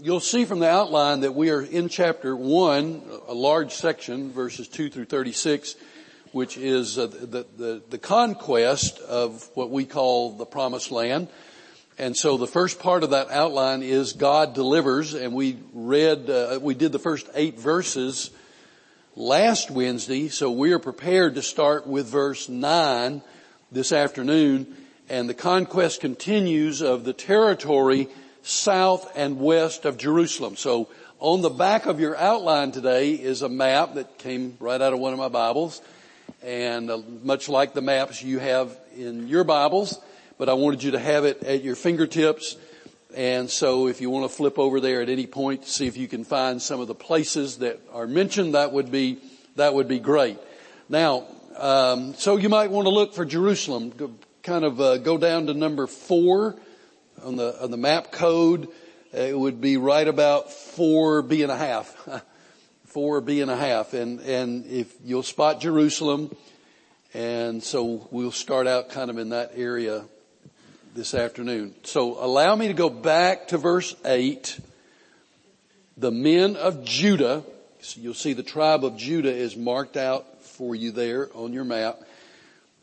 You'll see from the outline that we are in chapter 1, a large section, verses 2 through 36, which is uh, the, the, the conquest of what we call the promised land. And so the first part of that outline is God delivers, and we read, uh, we did the first eight verses last Wednesday, so we are prepared to start with verse 9 this afternoon, and the conquest continues of the territory south and west of Jerusalem. So on the back of your outline today is a map that came right out of one of my Bibles, and uh, much like the maps you have in your Bibles, but I wanted you to have it at your fingertips. And so if you want to flip over there at any point to see if you can find some of the places that are mentioned, that would be, that would be great. Now, um, so you might want to look for Jerusalem, kind of uh, go down to number four on the, on the map code. It would be right about four B and a half. four B and a half. And, and if you'll spot Jerusalem, and so we'll start out kind of in that area this afternoon. So allow me to go back to verse 8. The men of Judah, so you'll see the tribe of Judah is marked out for you there on your map.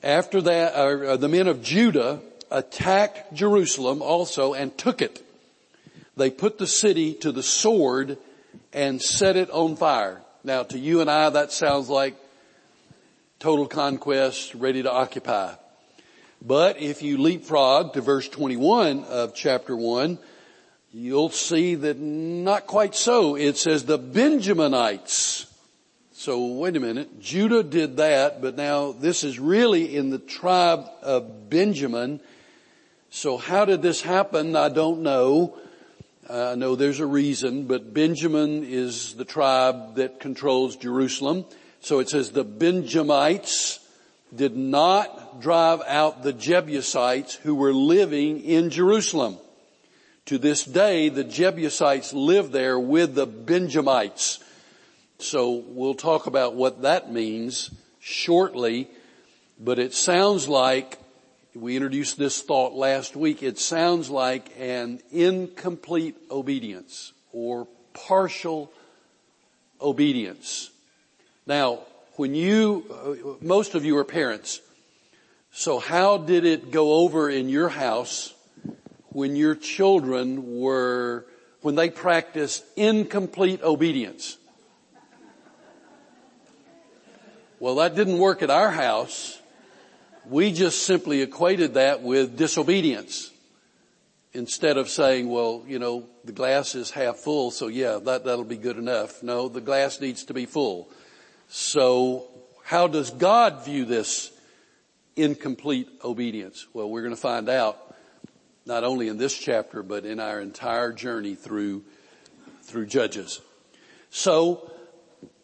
After that, uh, the men of Judah attacked Jerusalem also and took it. They put the city to the sword and set it on fire. Now to you and I, that sounds like total conquest, ready to occupy. But if you leapfrog to verse 21 of chapter 1, you'll see that not quite so. It says the Benjaminites. So wait a minute. Judah did that, but now this is really in the tribe of Benjamin. So how did this happen? I don't know. Uh, I know there's a reason, but Benjamin is the tribe that controls Jerusalem. So it says the Benjamites did not drive out the Jebusites who were living in Jerusalem. To this day, the Jebusites live there with the Benjamites. So we'll talk about what that means shortly, but it sounds like, we introduced this thought last week, it sounds like an incomplete obedience or partial obedience. Now, when you, uh, most of you are parents, so how did it go over in your house when your children were, when they practiced incomplete obedience? Well, that didn't work at our house. We just simply equated that with disobedience. Instead of saying, well, you know, the glass is half full, so yeah, that, that'll be good enough. No, the glass needs to be full. So how does God view this incomplete obedience? Well, we're going to find out not only in this chapter, but in our entire journey through, through Judges. So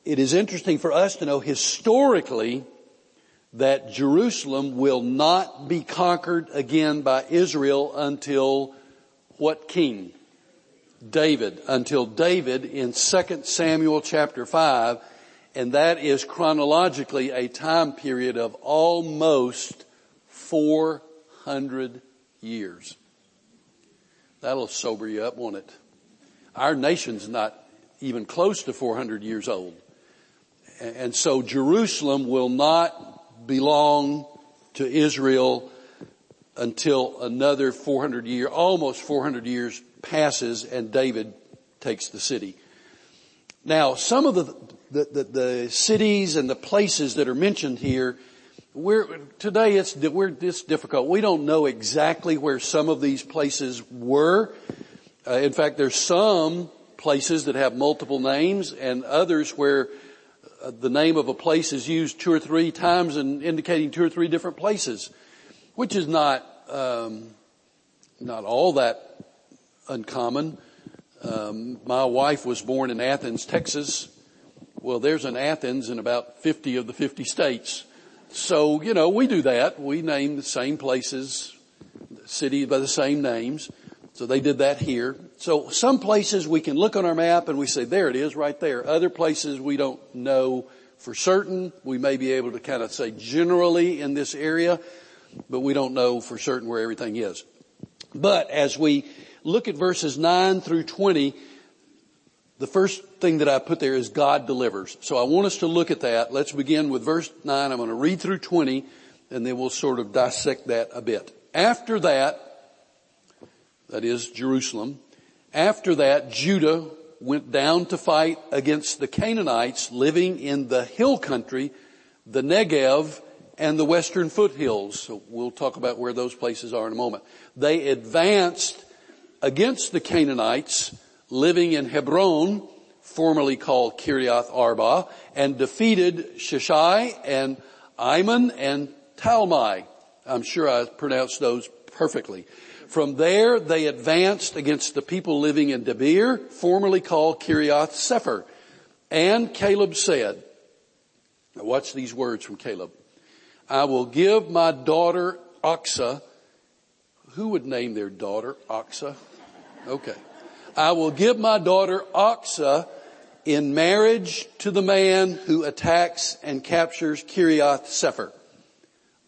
it is interesting for us to know historically that Jerusalem will not be conquered again by Israel until what king? David. Until David in 2 Samuel chapter 5 and that is chronologically a time period of almost 400 years. That'll sober you up, won't it? Our nation's not even close to 400 years old. And so Jerusalem will not belong to Israel until another 400 year, almost 400 years passes and David takes the city. Now, some of the the, the, the cities and the places that are mentioned here, we're, today it's, we're, it's difficult. We don't know exactly where some of these places were. Uh, in fact, there's some places that have multiple names and others where uh, the name of a place is used two or three times and indicating two or three different places, which is not, um, not all that uncommon. Um, my wife was born in Athens, Texas, well, there's an Athens in about 50 of the 50 states. So, you know, we do that. We name the same places, cities by the same names. So they did that here. So some places we can look on our map and we say, there it is right there. Other places we don't know for certain. We may be able to kind of say generally in this area, but we don't know for certain where everything is. But as we look at verses 9 through 20, the first thing that I put there is God delivers. So I want us to look at that. Let's begin with verse 9. I'm going to read through 20 and then we'll sort of dissect that a bit. After that, that is Jerusalem, after that Judah went down to fight against the Canaanites living in the hill country, the Negev, and the western foothills. So we'll talk about where those places are in a moment. They advanced against the Canaanites living in Hebron, formerly called Kiriath Arba, and defeated Sheshai and Iman and Talmai. I'm sure I pronounced those perfectly. From there, they advanced against the people living in Debir, formerly called Kiriath Sepher. And Caleb said, now watch these words from Caleb. I will give my daughter Achsah. Who would name their daughter Achsah? Okay. I will give my daughter Achsah in marriage to the man who attacks and captures Kiriath Sepher.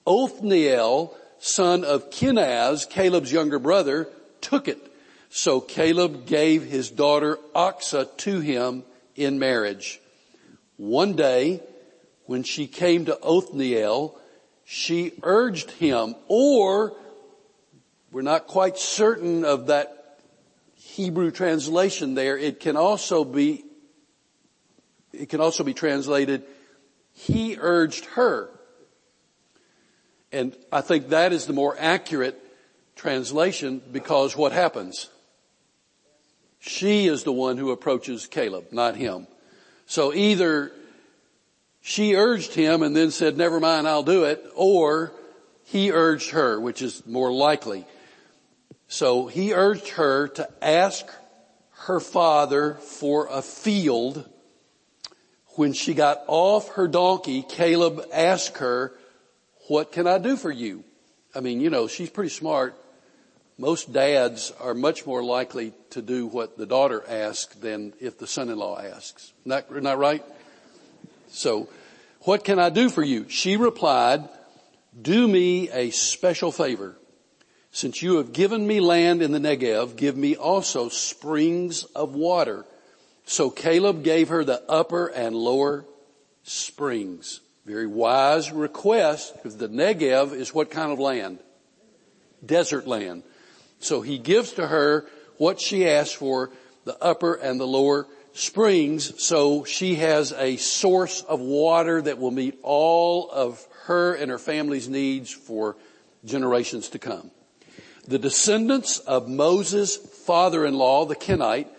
Othniel, son of Kenaz, Caleb's younger brother, took it. So Caleb gave his daughter Achsah to him in marriage. One day, when she came to Othniel, she urged him, or we're not quite certain of that Hebrew translation there. It can also be, it can also be translated, he urged her. And I think that is the more accurate translation because what happens? She is the one who approaches Caleb, not him. So either she urged him and then said, never mind, I'll do it, or he urged her, which is more likely. So he urged her to ask her father for a field. When she got off her donkey, Caleb asked her, what can I do for you? I mean, you know, she's pretty smart. Most dads are much more likely to do what the daughter asks than if the son-in-law asks. Not, not right? So, what can I do for you? She replied, do me a special favor. Since you have given me land in the Negev, give me also springs of water. So Caleb gave her the upper and lower springs. Very wise request the Negev is what kind of land? Desert land. So he gives to her what she asked for, the upper and the lower springs so she has a source of water that will meet all of her and her family's needs for generations to come. The descendants of Moses' father-in-law, the Kenite,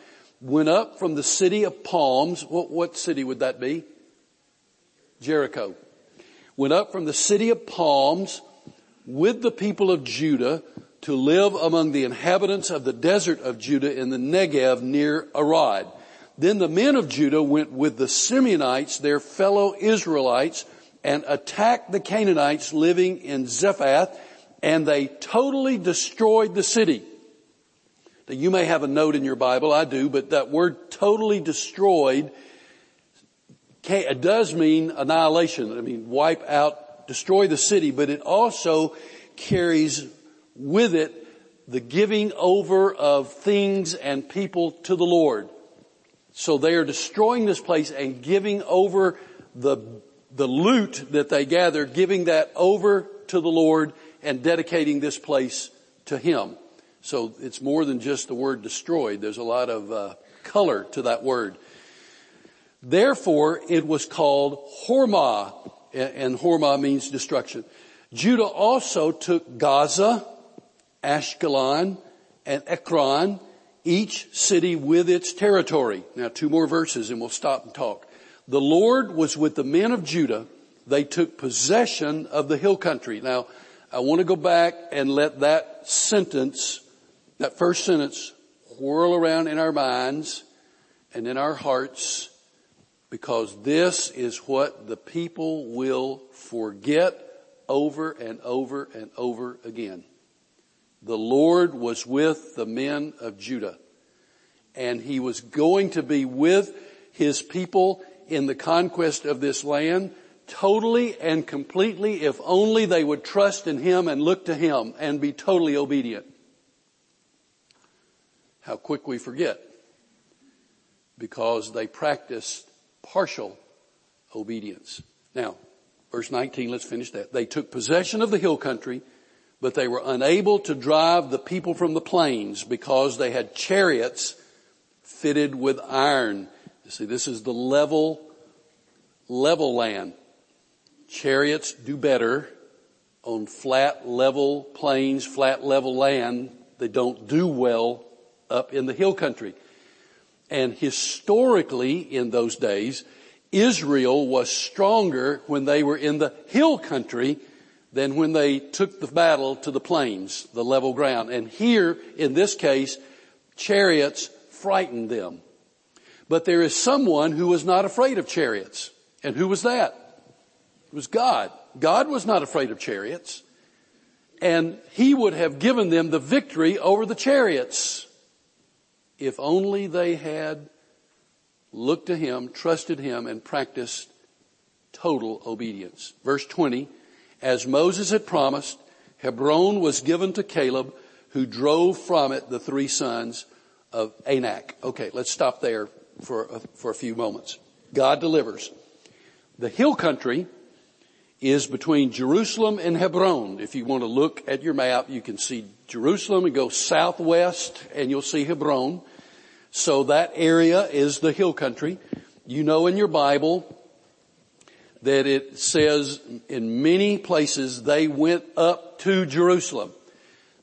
went up from the city of palms. What, what city would that be? Jericho. Went up from the city of palms with the people of Judah to live among the inhabitants of the desert of Judah in the Negev near Arad. Then the men of Judah went with the Simeonites, their fellow Israelites, and attacked the Canaanites living in Zephath, and they totally destroyed the city. Now you may have a note in your Bible, I do, but that word totally destroyed it does mean annihilation. I mean, wipe out, destroy the city, but it also carries with it the giving over of things and people to the Lord. So they are destroying this place and giving over the, the loot that they gathered, giving that over to the Lord and dedicating this place to Him. So it's more than just the word destroyed. There's a lot of uh, color to that word. Therefore, it was called Hormah, and Hormah means destruction. Judah also took Gaza, Ashkelon, and Ekron, each city with its territory. Now two more verses and we'll stop and talk. The Lord was with the men of Judah. They took possession of the hill country. Now, I want to go back and let that sentence, that first sentence, whirl around in our minds and in our hearts because this is what the people will forget over and over and over again. The Lord was with the men of Judah and he was going to be with his people in the conquest of this land totally and completely if only they would trust in him and look to him and be totally obedient. How quick we forget. because they practiced partial obedience. Now, verse 19, let's finish that. They took possession of the hill country, but they were unable to drive the people from the plains because they had chariots fitted with iron. You see, this is the level, level land. Chariots do better on flat, level plains, flat, level land. They don't do well up in the hill country. And historically in those days, Israel was stronger when they were in the hill country than when they took the battle to the plains, the level ground. And here, in this case, chariots frightened them. But there is someone who was not afraid of chariots. And who was that? It was God. God was not afraid of chariots. And He would have given them the victory over the chariots if only they had looked to Him, trusted Him, and practiced total obedience. Verse 20, as Moses had promised, Hebron was given to Caleb who drove from it the three sons of Anak. Okay, let's stop there for a, for a few moments. God delivers. The hill country is between Jerusalem and Hebron. If you want to look at your map, you can see Jerusalem and go southwest and you'll see Hebron. So that area is the hill country. You know in your Bible that it says in many places they went up to Jerusalem.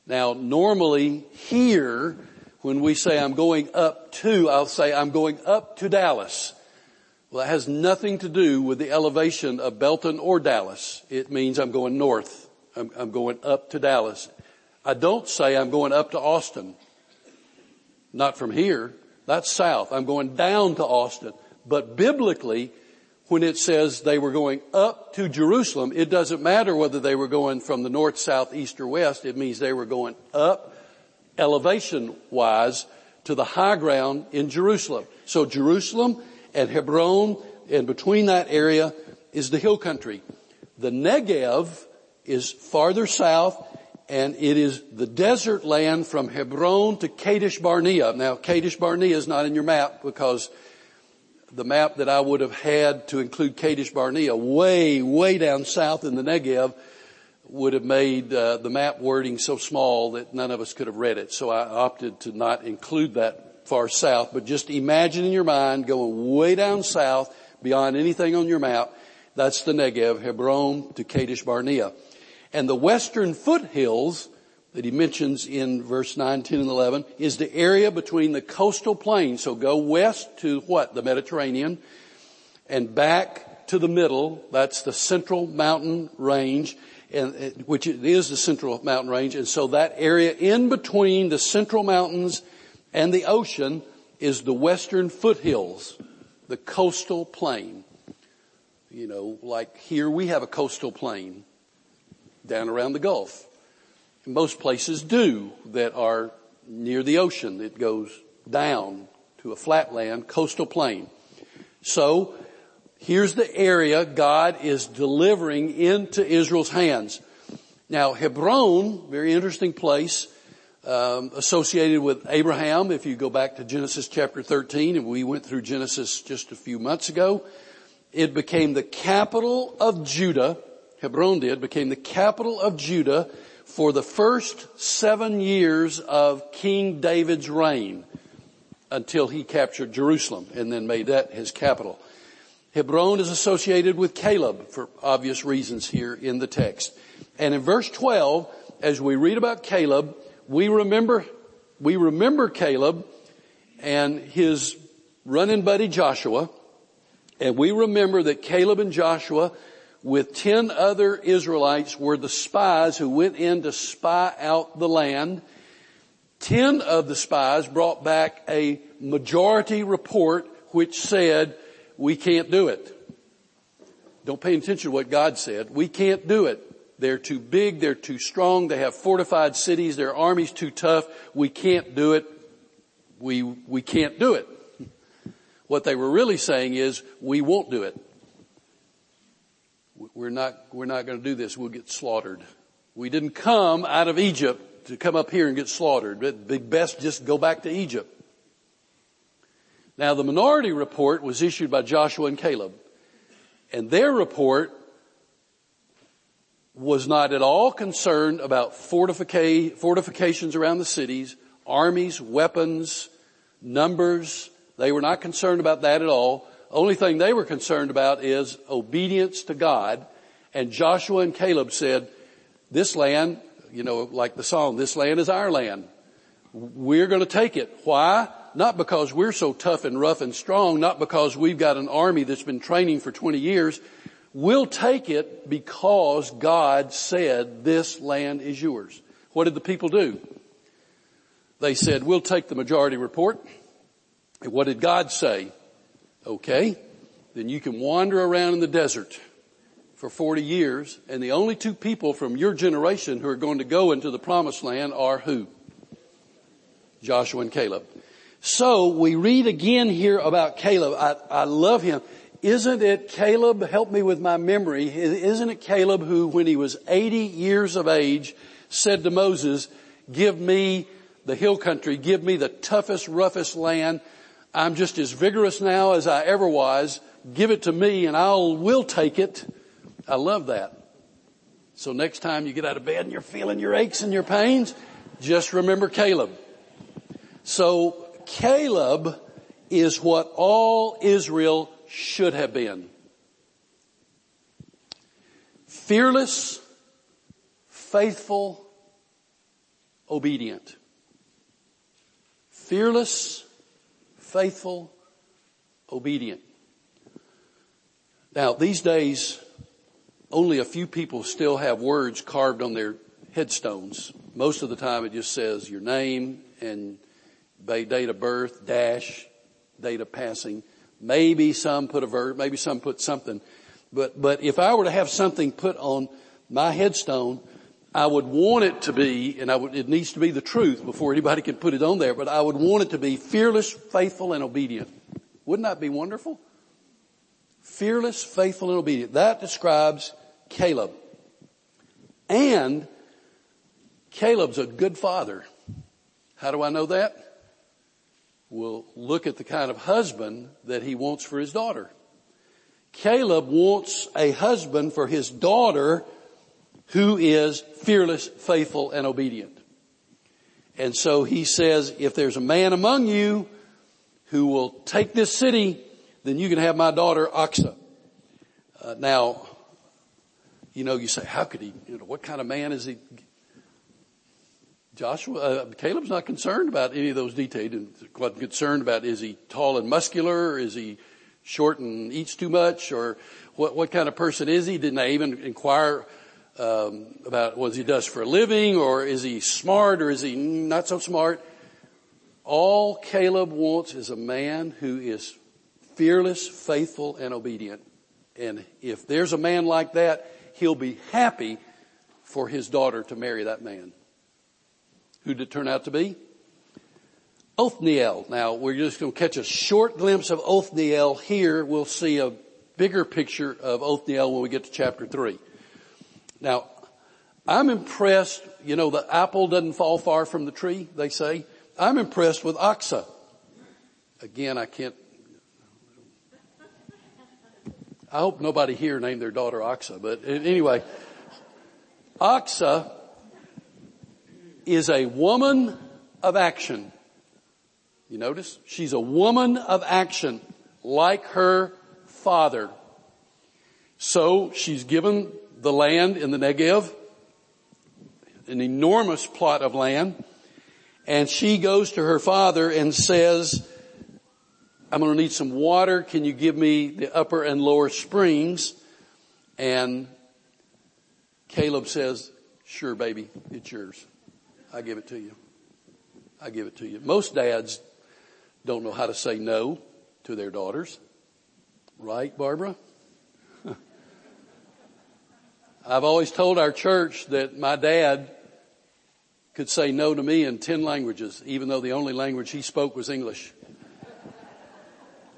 Now normally here, when we say I'm going up to, I'll say I'm going up to Dallas. Well, that has nothing to do with the elevation of Belton or Dallas. It means I'm going north. I'm, I'm going up to Dallas. I don't say I'm going up to Austin. Not from here. That's south. I'm going down to Austin. But biblically, when it says they were going up to Jerusalem, it doesn't matter whether they were going from the north, south, east, or west. It means they were going up elevation wise to the high ground in Jerusalem. So Jerusalem and Hebron and between that area is the hill country. The Negev is farther south and it is the desert land from Hebron to Kadesh Barnea. Now Kadesh Barnea is not in your map because the map that I would have had to include Kadesh Barnea way, way down south in the Negev would have made uh, the map wording so small that none of us could have read it. So I opted to not include that far south, but just imagine in your mind going way down south beyond anything on your map. That's the Negev, Hebron to Kadesh Barnea. And the western foothills that he mentions in verse 9, 10, and 11 is the area between the coastal plain. So go west to what? The Mediterranean and back to the middle. That's the central mountain range and which is the central mountain range. And so that area in between the central mountains and the ocean is the western foothills, the coastal plain. You know, like here we have a coastal plain down around the Gulf. Most places do that are near the ocean. It goes down to a flatland coastal plain. So here's the area God is delivering into Israel's hands. Now Hebron, very interesting place um, associated with Abraham. If you go back to Genesis chapter 13, and we went through Genesis just a few months ago, it became the capital of Judah. Hebron did became the capital of Judah for the first seven years of King David's reign until he captured Jerusalem and then made that his capital. Hebron is associated with Caleb for obvious reasons here in the text. And in verse 12, as we read about Caleb, we remember, we remember Caleb and his running buddy Joshua, and we remember that Caleb and Joshua with ten other Israelites were the spies who went in to spy out the land. Ten of the spies brought back a majority report which said, we can't do it. Don't pay attention to what God said. We can't do it. They're too big. They're too strong. They have fortified cities. Their army's too tough. We can't do it. We, we can't do it. What they were really saying is, we won't do it. We're not, we're not going to do this. We'll get slaughtered. We didn't come out of Egypt to come up here and get slaughtered. It'd be best just go back to Egypt. Now the minority report was issued by Joshua and Caleb. And their report was not at all concerned about fortifica- fortifications around the cities, armies, weapons, numbers. They were not concerned about that at all. Only thing they were concerned about is obedience to God. And Joshua and Caleb said, this land, you know, like the song, this land is our land. We're going to take it. Why? Not because we're so tough and rough and strong, not because we've got an army that's been training for 20 years. We'll take it because God said this land is yours. What did the people do? They said, we'll take the majority report. And what did God say? Okay, then you can wander around in the desert for 40 years and the only two people from your generation who are going to go into the promised land are who? Joshua and Caleb. So we read again here about Caleb. I, I love him. Isn't it Caleb, help me with my memory, isn't it Caleb who when he was 80 years of age said to Moses, give me the hill country, give me the toughest, roughest land. I'm just as vigorous now as I ever was. Give it to me and I'll, will take it. I love that. So next time you get out of bed and you're feeling your aches and your pains, just remember Caleb. So Caleb is what all Israel should have been. Fearless, faithful, obedient. Fearless, faithful, obedient. Now these days, only a few people still have words carved on their headstones. Most of the time it just says your name and date of birth, dash, date of passing. Maybe some put a verb, maybe some put something. But, but if I were to have something put on my headstone, I would want it to be, and I would, it needs to be the truth before anybody can put it on there, but I would want it to be fearless, faithful, and obedient. Wouldn't that be wonderful? Fearless, faithful, and obedient. That describes Caleb. And Caleb's a good father. How do I know that? Will look at the kind of husband that he wants for his daughter. Caleb wants a husband for his daughter who is fearless, faithful, and obedient. And so he says, if there's a man among you who will take this city, then you can have my daughter Achsah. Uh, now, you know, you say, how could he, you know, what kind of man is he? Joshua, uh, Caleb's not concerned about any of those details. He's concerned about is he tall and muscular? Is he short and eats too much? Or what, what kind of person is he? Didn't they even inquire um, about what he does for a living? Or is he smart or is he not so smart? All Caleb wants is a man who is fearless, faithful, and obedient. And if there's a man like that, he'll be happy for his daughter to marry that man. Who did it turn out to be? Othniel. Now we're just going to catch a short glimpse of Othniel here. We'll see a bigger picture of Othniel when we get to chapter three. Now, I'm impressed, you know, the apple doesn't fall far from the tree, they say. I'm impressed with Achsah. Again, I can't, I hope nobody here named their daughter Achsah, but anyway, Achsah is a woman of action. You notice? She's a woman of action, like her father. So she's given the land in the Negev, an enormous plot of land, and she goes to her father and says, I'm going to need some water. Can you give me the upper and lower springs? And Caleb says, sure baby, it's yours. I give it to you. I give it to you. Most dads don't know how to say no to their daughters. Right, Barbara? I've always told our church that my dad could say no to me in 10 languages, even though the only language he spoke was English.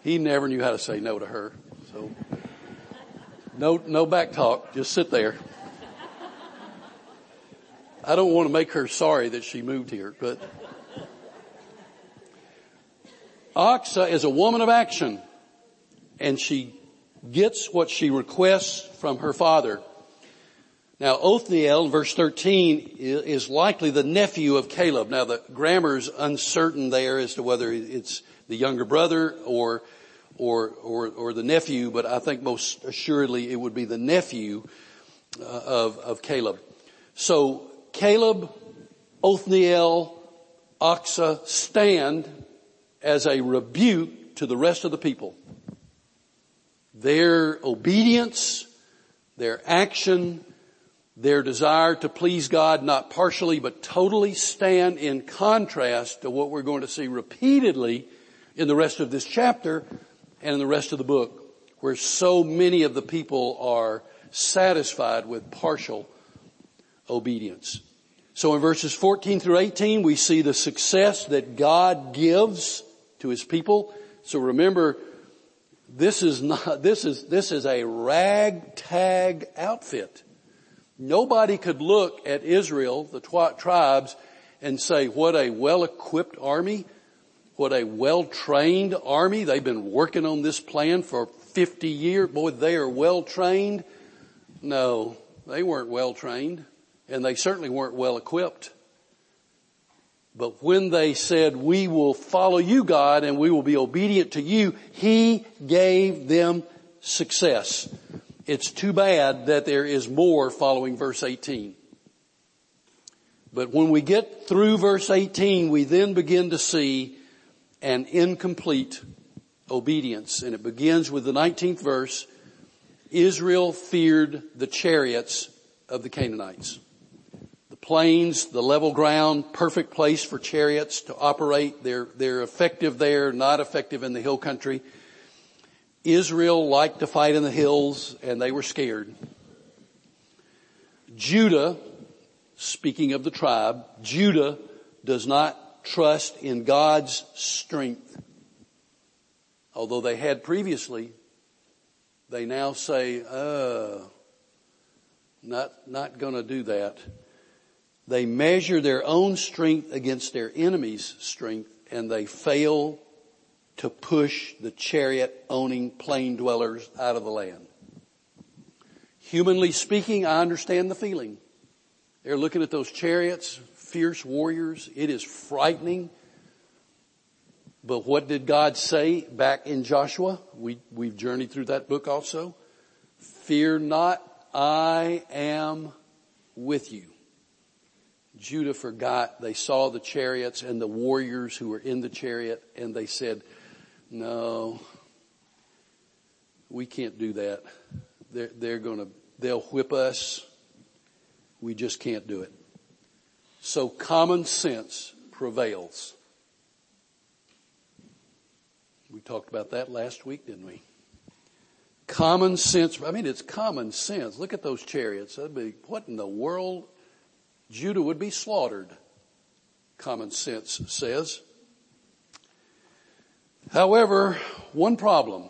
He never knew how to say no to her. So, no, no back talk. Just sit there. I don't want to make her sorry that she moved here, but Achsah is a woman of action and she gets what she requests from her father. Now Othniel, verse 13, is likely the nephew of Caleb. Now the grammar is uncertain there as to whether it's the younger brother or, or, or, or the nephew, but I think most assuredly it would be the nephew uh, of, of Caleb. So Caleb, Othniel, Achsah stand as a rebuke to the rest of the people. Their obedience, their action, their desire to please God not partially but totally stand in contrast to what we're going to see repeatedly in the rest of this chapter and in the rest of the book where so many of the people are satisfied with partial obedience. So in verses 14 through 18 we see the success that God gives to his people. So remember, this is not, this is, this is a ragtag outfit. Nobody could look at Israel, the tw- tribes, and say, what a well-equipped army, what a well-trained army. They've been working on this plan for 50 years. Boy, they are well-trained. No, they weren't well-trained, and they certainly weren't well-equipped. But when they said, we will follow you, God, and we will be obedient to you, He gave them success. It's too bad that there is more following verse 18. But when we get through verse 18, we then begin to see an incomplete obedience. And it begins with the 19th verse. Israel feared the chariots of the Canaanites. Plains, the level ground, perfect place for chariots to operate. They're, they're effective there, not effective in the hill country. Israel liked to fight in the hills and they were scared. Judah, speaking of the tribe, Judah does not trust in God's strength. Although they had previously, they now say, uh, not, not gonna do that. They measure their own strength against their enemy's strength and they fail to push the chariot owning plain dwellers out of the land. Humanly speaking, I understand the feeling. They're looking at those chariots, fierce warriors. It is frightening. But what did God say back in Joshua? We, we've journeyed through that book also. Fear not, I am with you. Judah forgot. They saw the chariots and the warriors who were in the chariot and they said, no, we can't do that. They're, they're gonna, they'll whip us. We just can't do it. So common sense prevails. We talked about that last week, didn't we? Common sense, I mean, it's common sense. Look at those chariots. That'd be, what in the world? Judah would be slaughtered, common sense says. However, one problem.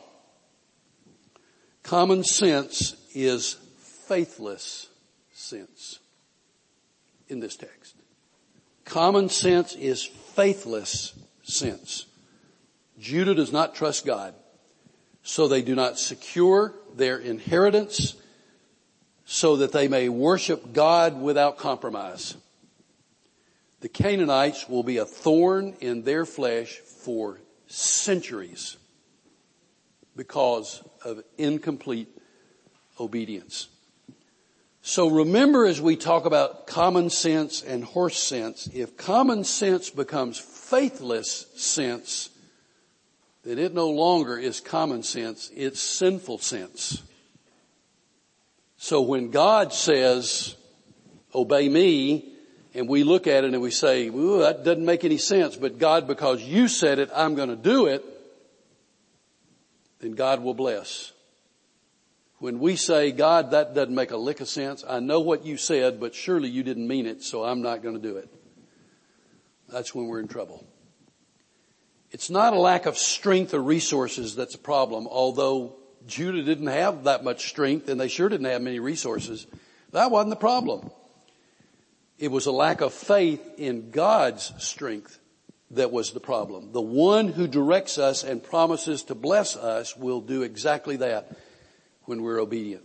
Common sense is faithless sense in this text. Common sense is faithless sense. Judah does not trust God, so they do not secure their inheritance so that they may worship God without compromise. The Canaanites will be a thorn in their flesh for centuries because of incomplete obedience. So remember as we talk about common sense and horse sense, if common sense becomes faithless sense, then it no longer is common sense, it's sinful sense. So when God says, obey me, and we look at it and we say, that doesn't make any sense, but God, because you said it, I'm going to do it, then God will bless. When we say, God, that doesn't make a lick of sense. I know what you said, but surely you didn't mean it, so I'm not going to do it. That's when we're in trouble. It's not a lack of strength or resources that's a problem, although Judah didn't have that much strength and they sure didn't have many resources. That wasn't the problem. It was a lack of faith in God's strength that was the problem. The one who directs us and promises to bless us will do exactly that when we're obedient.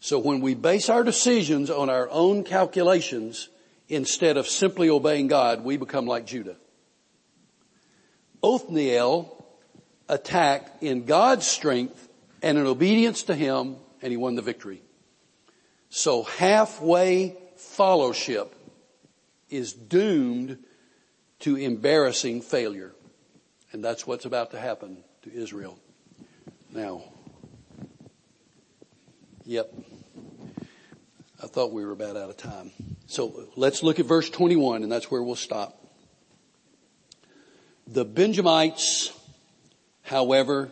So when we base our decisions on our own calculations instead of simply obeying God, we become like Judah. Othniel attacked in God's strength and in obedience to Him and he won the victory. So halfway fellowship is doomed to embarrassing failure. And that's what's about to happen to Israel. Now, yep. I thought we were about out of time. So let's look at verse 21 and that's where we'll stop. The Benjamites, however,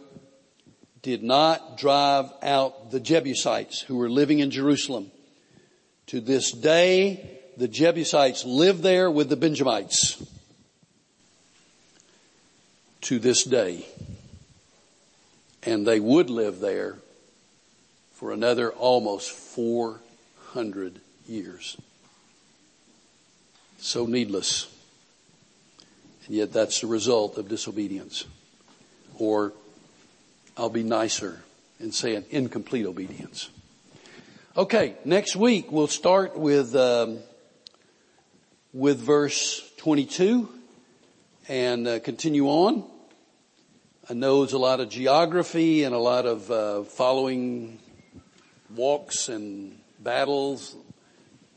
did not drive out the Jebusites who were living in Jerusalem. To this day, the Jebusites live there with the Benjamites to this day. And they would live there for another almost 400 years. So needless. And yet that's the result of disobedience. Or I'll be nicer and say an incomplete obedience. Okay, next week we'll start with um, with verse 22 and uh, continue on. I know it's a lot of geography and a lot of uh, following walks and battles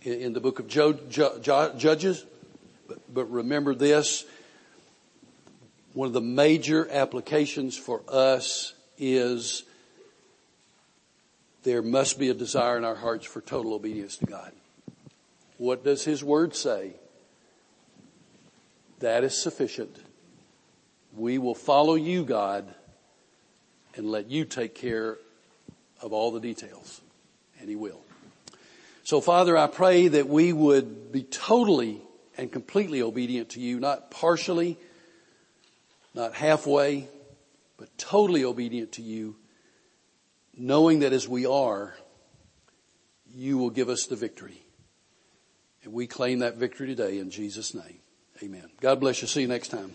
in, in the book of jo- jo- Judges. But, but remember this, one of the major applications for us is there must be a desire in our hearts for total obedience to God. What does His Word say? That is sufficient. We will follow you, God, and let you take care of all the details. And He will. So Father, I pray that we would be totally and completely obedient to you, not partially, not halfway, but totally obedient to you, knowing that as we are, you will give us the victory. And we claim that victory today in Jesus' name. Amen. God bless you. See you next time.